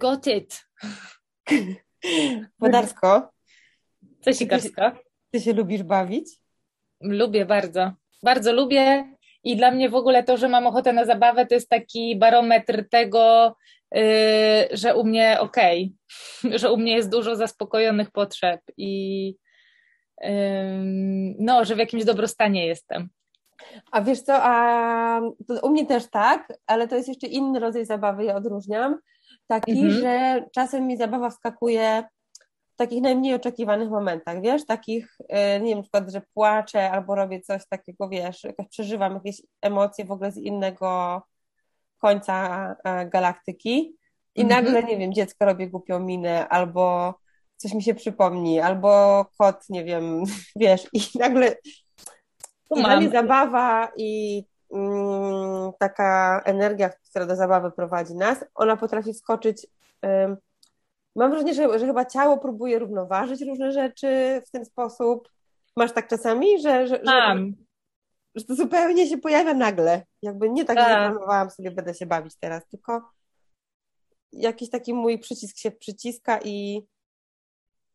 got it. Wodarsko. Co sikarska? Ty się lubisz bawić? Lubię bardzo. Bardzo lubię i dla mnie w ogóle to, że mam ochotę na zabawę, to jest taki barometr tego, yy, że u mnie okej, okay, że u mnie jest dużo zaspokojonych potrzeb i yy, no, że w jakimś dobrostanie jestem. A wiesz co, a u mnie też tak, ale to jest jeszcze inny rodzaj zabawy, ja odróżniam. Taki, mhm. że czasem mi zabawa wskakuje w takich najmniej oczekiwanych momentach, wiesz, takich, e, nie wiem, na przykład, że płaczę albo robię coś takiego, wiesz, jakoś przeżywam jakieś emocje w ogóle z innego końca e, galaktyki i mhm. nagle, nie wiem, dziecko robi głupią minę albo coś mi się przypomni, albo kot, nie wiem, wiesz, i nagle i zabawa i taka energia, która do zabawy prowadzi nas, ona potrafi wskoczyć. Mam wrażenie, że, że chyba ciało próbuje równoważyć różne rzeczy w ten sposób. Masz tak czasami, że, że, że, że to zupełnie się pojawia nagle. Jakby nie tak, tak. że planowałam sobie, będę się bawić teraz, tylko jakiś taki mój przycisk się przyciska i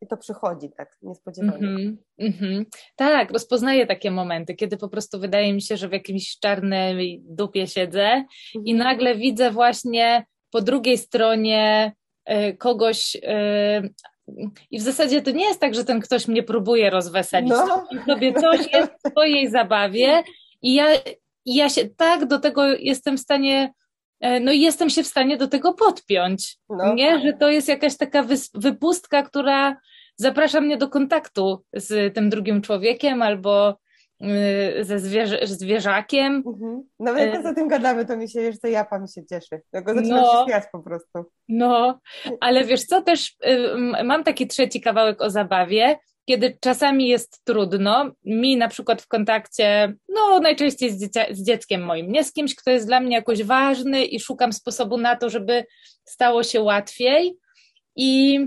i to przychodzi tak niespodziewanie. Mm-hmm, mm-hmm. Tak, rozpoznaję takie momenty, kiedy po prostu wydaje mi się, że w jakimś czarnej dupie siedzę mm-hmm. i mhm. nagle widzę właśnie po drugiej stronie y, kogoś. Y, i w zasadzie to nie jest tak, że ten ktoś mnie próbuje rozweselić. No. Sobie coś jest w swojej zabawie i ja, i ja się tak do tego jestem w stanie no i jestem się w stanie do tego podpiąć. No. Nie, że to jest jakaś taka wypustka, która zaprasza mnie do kontaktu z tym drugim człowiekiem albo y, ze zwierzę, zwierzakiem. Mhm. Nawet jak o tym gadamy, to mi się, wiesz co, japa mi się cieszy. Tylko zaczynam no, się śmiać po prostu. No, ale wiesz co, też y, mam taki trzeci kawałek o zabawie, kiedy czasami jest trudno, mi na przykład w kontakcie, no najczęściej z, dziecia, z dzieckiem moim, nie z kimś, kto jest dla mnie jakoś ważny i szukam sposobu na to, żeby stało się łatwiej. I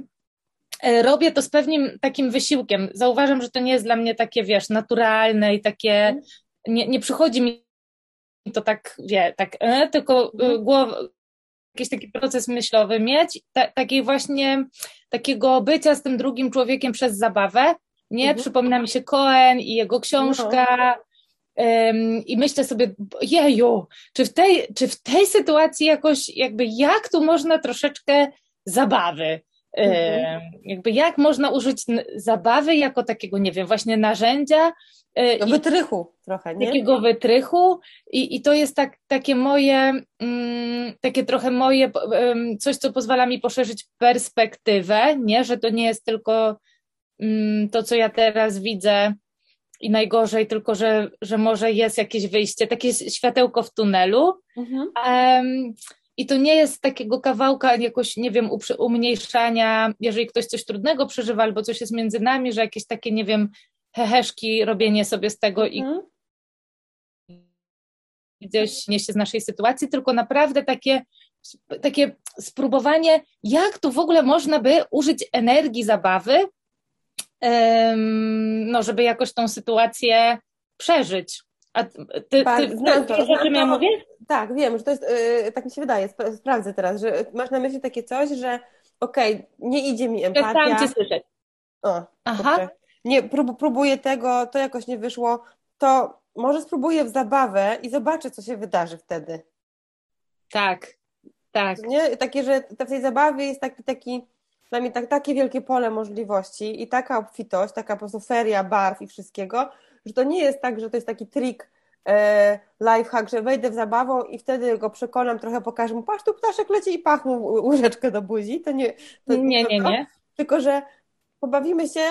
E, robię to z pewnym takim wysiłkiem. Zauważam, że to nie jest dla mnie takie, wiesz, naturalne i takie, mhm. nie, nie przychodzi mi to tak, wie, tak, e, tylko e, mhm. głowa, jakiś taki proces myślowy mieć, ta, takiej właśnie, takiego bycia z tym drugim człowiekiem przez zabawę, nie? Mhm. Przypomina mi się Cohen i jego książka. Um, I myślę sobie, jeju, czy w, tej, czy w tej sytuacji jakoś, jakby jak tu można troszeczkę zabawy? Mhm. Jakby jak można użyć zabawy jako takiego, nie wiem, właśnie narzędzia. No, wytrychu trochę, nie? Takiego wytrychu i, i to jest tak, takie moje, um, takie trochę moje, um, coś, co pozwala mi poszerzyć perspektywę, nie? Że to nie jest tylko um, to, co ja teraz widzę i najgorzej, tylko że, że może jest jakieś wyjście, takie światełko w tunelu. Mhm. I to nie jest takiego kawałka jakoś, nie wiem, umniejszania, jeżeli ktoś coś trudnego przeżywa albo coś jest między nami, że jakieś takie, nie wiem, heheszki, robienie sobie z tego i gdzieś niesie z naszej sytuacji, tylko naprawdę takie, takie spróbowanie, jak tu w ogóle można by użyć energii zabawy, no, żeby jakoś tą sytuację przeżyć. A ty, ty, ty, znam to, o czym ja mówię? Tak, wiem, że to jest, yy, tak mi się wydaje, sp sprawdzę teraz, że masz na myśli takie coś, że okej, okay, nie idzie mi empatia. Przestałam cię słyszeć. O, Aha. Nie, prób próbuję tego, to jakoś nie wyszło, to może spróbuję w zabawę i zobaczę, co się wydarzy wtedy. Tak, tak. Nie? Takie, że w tej zabawie jest taki, taki dla mnie tak, takie wielkie pole możliwości i taka obfitość, taka po prostu feria barw i wszystkiego, że to nie jest tak, że to jest taki trik, lifehack, że wejdę w zabawę i wtedy go przekonam, trochę pokażę mu, patrz, tu ptaszek leci i pach mu łyżeczkę do buzi. To nie, to, nie, nie, nie. Tylko, że pobawimy się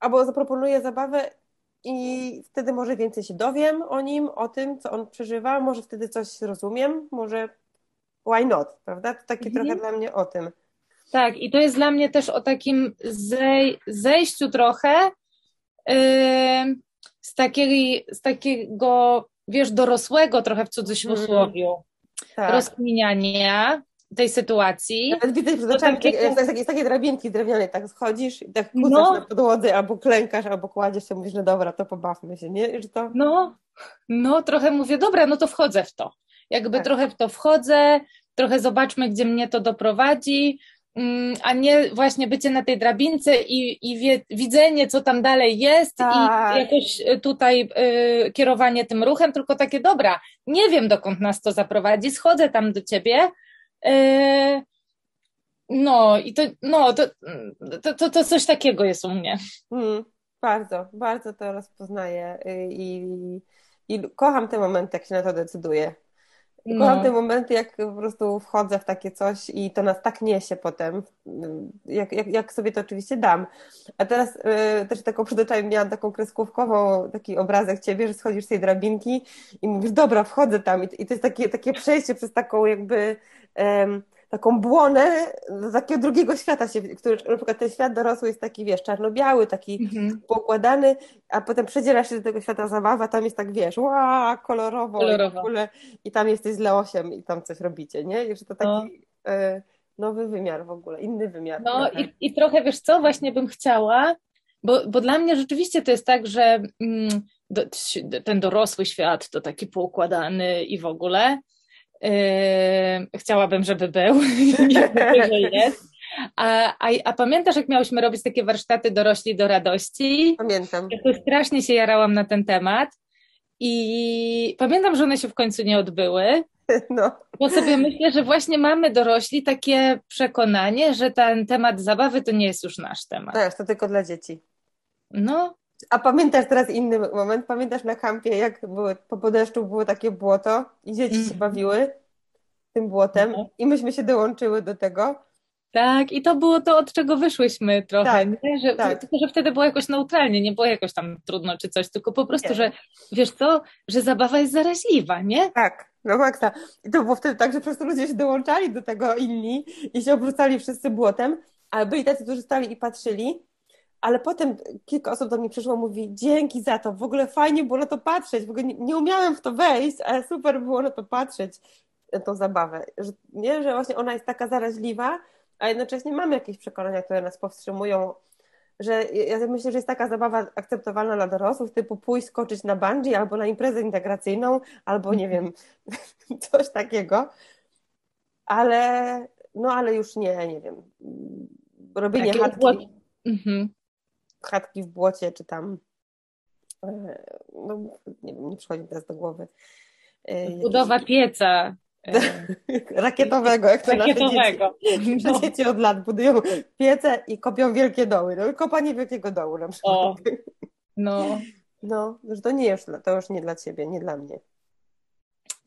albo zaproponuję zabawę i wtedy może więcej się dowiem o nim, o tym, co on przeżywa, może wtedy coś rozumiem, może why not, prawda? To takie mhm. trochę dla mnie o tym. Tak, i to jest dla mnie też o takim zej zejściu trochę z, takiej, z takiego, wiesz, dorosłego trochę w cudzysłowiu mm. tak. rozkminiania tej sytuacji. Nawet przed oczami, takiego... jest, takie, jest takie drabinki drewniane, tak schodzisz i tak kucasz no. na podłodze, albo klękasz, albo kładziesz się, mówisz, no dobra, to pobawmy się, nie? Że to... No, no, trochę mówię, dobra, no to wchodzę w to. Jakby tak. trochę w to wchodzę, trochę zobaczmy, gdzie mnie to doprowadzi, a nie właśnie bycie na tej drabince i, i wie, widzenie, co tam dalej jest tak. i jakoś tutaj y, kierowanie tym ruchem, tylko takie, dobra, nie wiem, dokąd nas to zaprowadzi, schodzę tam do ciebie, y, no i to, no, to, to, to, to coś takiego jest u mnie. Mm, bardzo, bardzo to rozpoznaję y, i, i kocham te momenty, jak się na to decyduję. No. Kocham te momenty, jak po prostu wchodzę w takie coś i to nas tak niesie potem, jak, jak, jak sobie to oczywiście dam. A teraz y, też taką przed oczami miałam taką kreskówkową, taki obrazek ciebie, że schodzisz z tej drabinki i mówisz, dobra, wchodzę tam. I, i to jest takie, takie przejście przez taką jakby taką błonę do takiego drugiego świata, się, który na przykład ten świat dorosły jest taki, wiesz, czarno-biały, taki mhm. poukładany, a potem przedzierasz się do tego świata zabawy, a tam jest tak, wiesz, ła, kolorowo, kolorowo. I, ogóle, i tam jesteś z Leosiem i tam coś robicie, nie? I że to taki no. e, nowy wymiar w ogóle, inny wymiar. No i, i trochę, wiesz co, właśnie bym chciała, bo, bo dla mnie rzeczywiście to jest tak, że mm, do, ten dorosły świat to taki poukładany i w ogóle, Yy, chciałabym, żeby był, nie że jest. A, a, a, pamiętasz, jak miałyśmy robić takie warsztaty dorośli do radości? Pamiętam. Ja to strasznie się jarałam na ten temat i pamiętam, że one się w końcu nie odbyły. No. Bo sobie myślę, że właśnie mamy dorośli takie przekonanie, że ten temat zabawy to nie jest już nasz temat. Tak, to tylko dla dzieci. No, a pamiętasz teraz inny moment? Pamiętasz na kampie, jak były, po deszczu było takie błoto i dzieci mm. się mhm. bawiły tym błotem no. i myśmy się dołączyły do tego. Tak, i to było to, od czego wyszłyśmy trochę, tak, nie? Że, tak. Tylko, że wtedy było jakoś neutralnie, nie było jakoś tam trudno czy coś, tylko po prostu, nie. że wiesz co, że zabawa jest zaraźliwa, nie? Tak, no maksa. I to było wtedy tak, że po prostu ludzie się dołączali do tego inni i się obrócali wszyscy błotem, ale byli tacy, którzy stali i patrzyli ale potem kilka osób do mnie przyszło mówi dzięki za to, w ogóle fajnie było na to patrzeć, w ogóle nie, nie umiałem w to wejść, ale super było na to patrzeć, na tą zabawę, że, nie, że właśnie ona jest taka zaraźliwa, a jednocześnie mamy jakieś przekonania, które nas powstrzymują, że ja myślę, że jest taka zabawa akceptowalna dla dorosłych, typu pójść skoczyć na bungee albo na imprezę integracyjną, albo nie wiem, coś takiego, ale no ale już nie, nie wiem, robienie Takie chatki. Mhm chatki w błocie, czy tam e, no, nie wiem, nie przychodzi mi teraz do głowy. E, Budowa pieca. E, rakietowego, jak to Rakietowego. nasze dzieci. No. dzieci od lat budują piece i kopią wielkie doły. No, kopanie wielkiego dołu na przykład. O, no. No, że to nie jest, to już nie dla ciebie, nie dla mnie.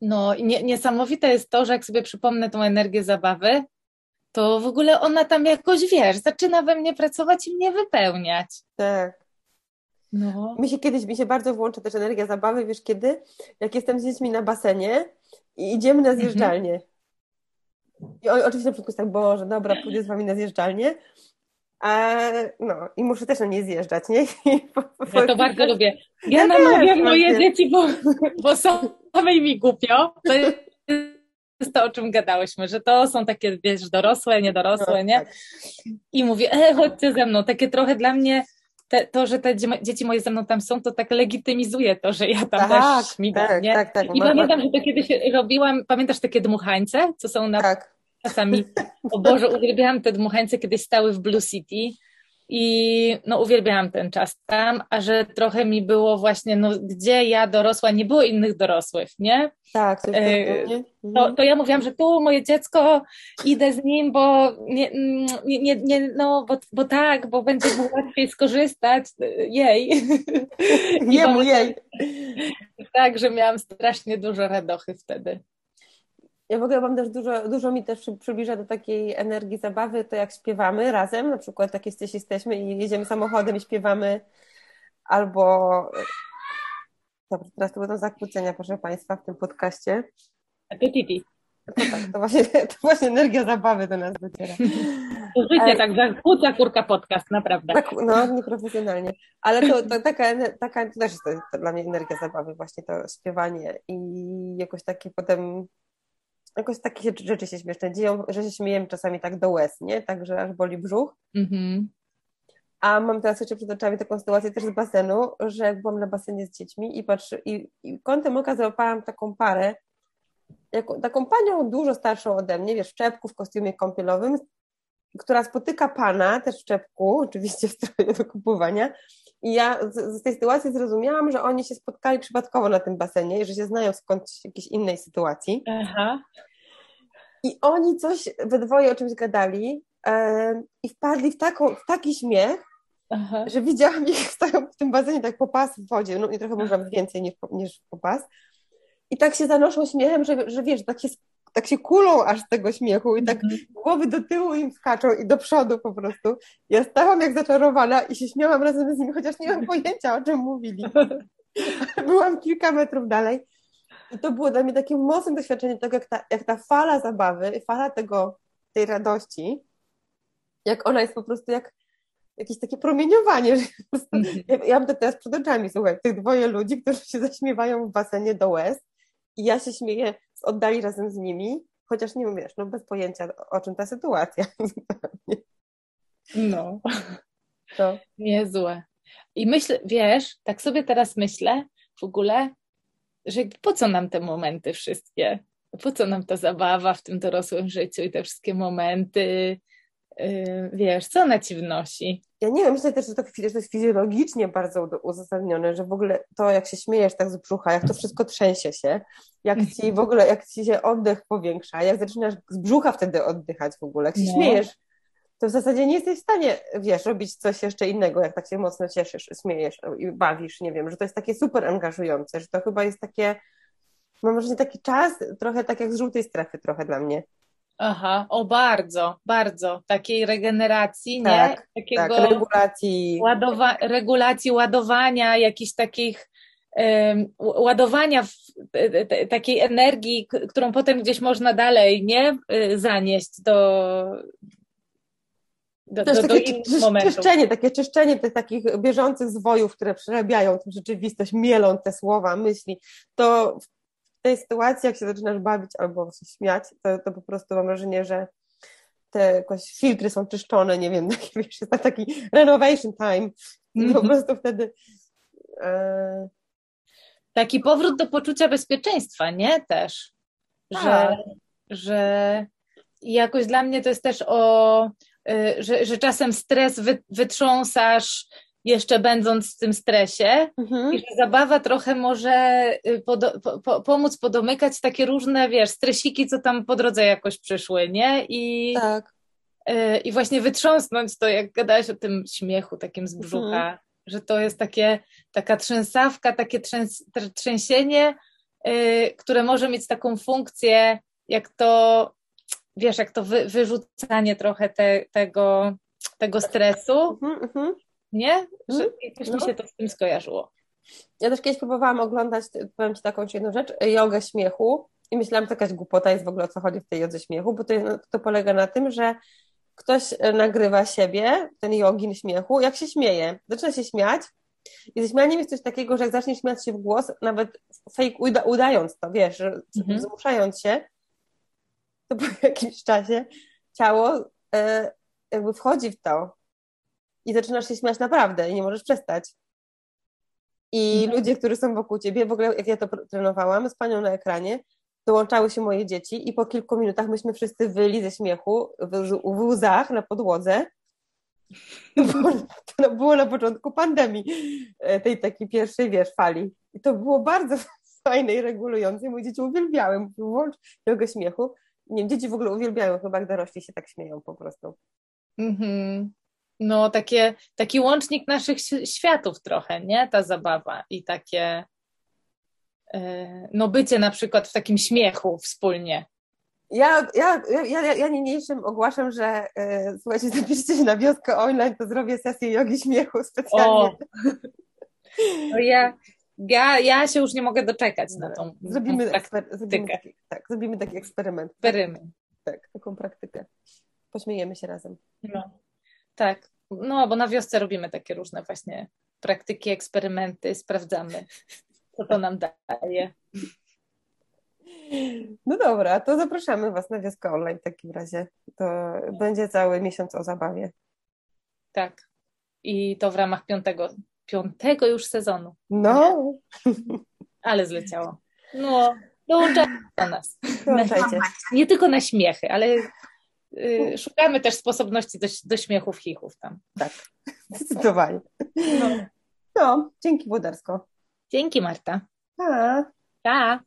No, nie, niesamowite jest to, że jak sobie przypomnę tą energię zabawy, to w ogóle ona tam jakoś, wiesz, zaczyna we mnie pracować i mnie wypełniać. Tak. No. Mi się kiedyś, mi się bardzo włącza też energia zabawy, wiesz kiedy? Jak jestem z dziećmi na basenie i idziemy na mhm. zjeżdżalnię. Mhm. I oczywiście na początku jest tak, Boże, dobra, pójdę z wami na zjeżdżalnię. A, no, i muszę też na nie zjeżdżać, nie? Ja to bardzo lubię. Ja, ja namawiam moje dzieci, bo, bo samej mi głupio. To jest jest to, o czym gadałyśmy, że to są takie, wiesz, dorosłe, niedorosłe, no, nie? Tak. I mówię, e, chodźcie ze mną. Takie trochę dla mnie te, to, że te dzieci moje ze mną tam są, to tak legitymizuje to, że ja tam tak, też śmigam, tak, nie? Tak, tak, I pamiętam, że to kiedyś robiłam, pamiętasz takie dmuchańce, co są na tak. czasami, o Boże, uwielbiałam te dmuchańce, kiedyś stały w Blue City i no, uwielbiałam ten czas tam, a że trochę mi było właśnie, no gdzie ja dorosła, nie było innych dorosłych, nie? Tak, coś e, to, mhm. to ja mówiłam, że tu moje dziecko, idę z nim, bo nie, nie, nie, nie no, bo, bo tak, bo będzie mu łatwiej skorzystać, jej. Jemu, jej. Tak, że miałam strasznie dużo radochy wtedy. Ja w ogóle mam też dużo, dużo mi też przybliża do takiej energii zabawy, to jak śpiewamy razem, na przykład tak jesteś, jesteśmy i jedziemy samochodem i śpiewamy, albo Dobrze, teraz to będą zakłócenia, proszę Państwa, w tym podcaście. A to. To tak, to właśnie, to właśnie energia zabawy do nas dociera. To życie tak zakłóca kurka podcast, naprawdę. Tak, no, nieprofesjonalnie. Ale to, to taka, taka to też jest to dla mnie energia zabawy, właśnie to śpiewanie i jakoś takie potem jakoś takie rzeczy się śmieszne dzieją, że się śmiejemy czasami tak do łez, nie? Tak, że aż boli brzuch. Mhm. A mam teraz jeszcze przed oczami taką sytuację też z basenu, że jak byłam na basenie z dziećmi i patrzę, i, i kątem oka załapałam taką parę jako, taką panią dużo starszą ode mnie, wiesz, w czepku, w kostiumie kąpielowym, która spotyka pana, też w czepku, oczywiście w stroju do kupowania. I ja z, z, tej sytuacji zrozumiałam, że oni się spotkali przypadkowo na tym basenie i że się znają skądś jakiejś innej sytuacji. Aha. I oni coś we dwoje o czymś gadali e, i wpadli w, taką, w taki śmiech, Aha. że widziałam ich stoją w tym basenie tak po pas w wodzie, no i trochę może więcej niż, niż po pas. I tak się zanoszą śmiechem, że, że wiesz, tak się, tak się kulą aż z tego śmiechu i tak -hmm. głowy do tyłu im skaczą i do przodu po prostu. Ja stałam jak zaczarowana i się śmiałam razem z nimi, chociaż nie mam pojęcia, o czym mówili. Byłam kilka metrów dalej. I to było dla mnie takie mocne doświadczenie tego, jak ta, jak ta fala zabawy, fala tego, tej radości, jak ona jest po prostu jak jakieś takie promieniowanie. Że po prostu, -hmm. ja, ja mam to teraz przed oczami, słuchaj, tych dwoje ludzi, którzy się zaśmiewają w basenie do łez i ja się śmieję oddali razem z nimi, chociaż nie wiesz, no bez pojęcia o czym ta sytuacja. No. To. Niezłe. I myślę, wiesz, tak sobie teraz myślę w ogóle, że po co nam te momenty wszystkie? Po co nam ta zabawa w tym dorosłym życiu i te wszystkie momenty? Yy, wiesz, co ona ci wnosi? Ja nie wiem, myślę też, że to, że to jest fizjologicznie bardzo uzasadnione, że w ogóle to, jak się śmiejesz tak z brzucha, jak to wszystko trzęsie się, jak ci w ogóle, jak ci się oddech powiększa, jak zaczynasz z brzucha wtedy oddychać w ogóle, jak się no. śmiejesz, to w zasadzie nie jesteś w stanie, wiesz, robić coś jeszcze innego, jak tak się mocno cieszysz, śmiejesz i bawisz, nie wiem, że to jest takie super angażujące, że to chyba jest takie, mam wrażenie, taki czas, trochę tak jak z żółtej strefy trochę dla mnie. Aha, o bardzo, bardzo. Takiej regeneracji, tak, nie? Tak, Takiego tak, regulacji. Ładowa regulacji, ładowania jakichś takich um, ładowania w, te, te, takiej energii, którą potem gdzieś można dalej, nie? Y, zanieść do, do, do, do innych momentów. Czyszczenie, takie czyszczenie tych takich bieżących zwojów, które przerabiają tę rzeczywistość, mielą te słowa, myśli, to tej sytuacji, jak się zaczynasz bawić albo się śmiać, to, to po prostu mam wrażenie, że te jakoś filtry są czyszczone, nie wiem, taki, wiesz, jest taki renovation time mm -hmm. po mhm. prostu wtedy e... taki powrót do poczucia bezpieczeństwa, nie? Też, że, tak. że jakoś dla mnie to jest też o, y, że, że czasem stres wy, wytrząsasz jeszcze będąc w tym stresie mhm. i że zabawa trochę może y, podo, po, pomóc podomykać takie różne, wiesz, stresiki, co tam po drodze jakoś przyszły, nie? I, tak. y, i właśnie wytrząsnąć to, jak gadałeś o tym śmiechu takim z brzucha, mhm. że to jest takie, taka trzęsawka, takie trzęs, trzęsienie, y, które może mieć taką funkcję, jak to, wiesz, jak to wy, wyrzucanie trochę te, tego, tego stresu. Mhm, mhm nie? Że też no. mi się to z tym skojarzyło. Ja też kiedyś próbowałam oglądać, powiem Ci taką jedną rzecz, jogę śmiechu i myślałam, że to jakaś głupota jest w ogóle o co chodzi w tej jodze śmiechu, bo to, to polega na tym, że ktoś e, nagrywa siebie, ten jogin śmiechu, jak się śmieje. Zaczyna się śmiać i ze śmianiem jest coś takiego, że jak zacznie śmiać się w głos, nawet fake uda, udając to, wiesz, mhm. zmuszając się, to po jakimś czasie ciało e, jakby wchodzi w to, i zaczynasz się śmiać naprawdę i nie możesz przestać. I mhm. ludzie, którzy są wokół ciebie, w ogóle jak ja to trenowałam z panią na ekranie, dołączały się moje dzieci i po kilku minutach myśmy wszyscy wyli ze śmiechu w, w łzach na podłodze. To było, na początku pandemii, e, tej takiej pierwszej, wiesz, fali. I to było bardzo fajne i regulujące. Moje dzieci uwielbiały, mówiły, włącz jogę śmiechu. Nie wiem, dzieci w ogóle uwielbiają, chyba jak dorośli się tak śmieją po prostu. Mhm no takie, taki łącznik naszych światów trochę, nie? Ta zabawa i takie e, no bycie na przykład w takim śmiechu wspólnie. Ja, ja, ja, ja niniejszym ogłaszam, że e, słuchajcie, zapiszcie się na wioskę online, to zrobię sesję jogi śmiechu specjalnie. O. No ja, ja, ja się już nie mogę doczekać na tą, zrobimy, tą eksper, zrobimy taki, tak, zrobimy taki eksperyment. Eksperyment. Tak, tak, taką praktykę. Pośmiejemy się razem. No. Tak, no bo na wiosce robimy takie różne właśnie praktyki, eksperymenty, sprawdzamy, co to nam daje. No dobra, to zapraszamy Was na wioskę online w takim razie. To będzie cały miesiąc o zabawie. Tak. I to w ramach piątego, piątego już sezonu. No. Nie? Ale zleciało. No. Dołączajcie do nas. Dołączajcie. Nie tylko na śmiechy, ale y, szukamy też sposobności do, do śmiechów, chichów tam. Tak, zdecydowanie. No, no dzięki Włodarsko. Dzięki Marta. Pa. Pa.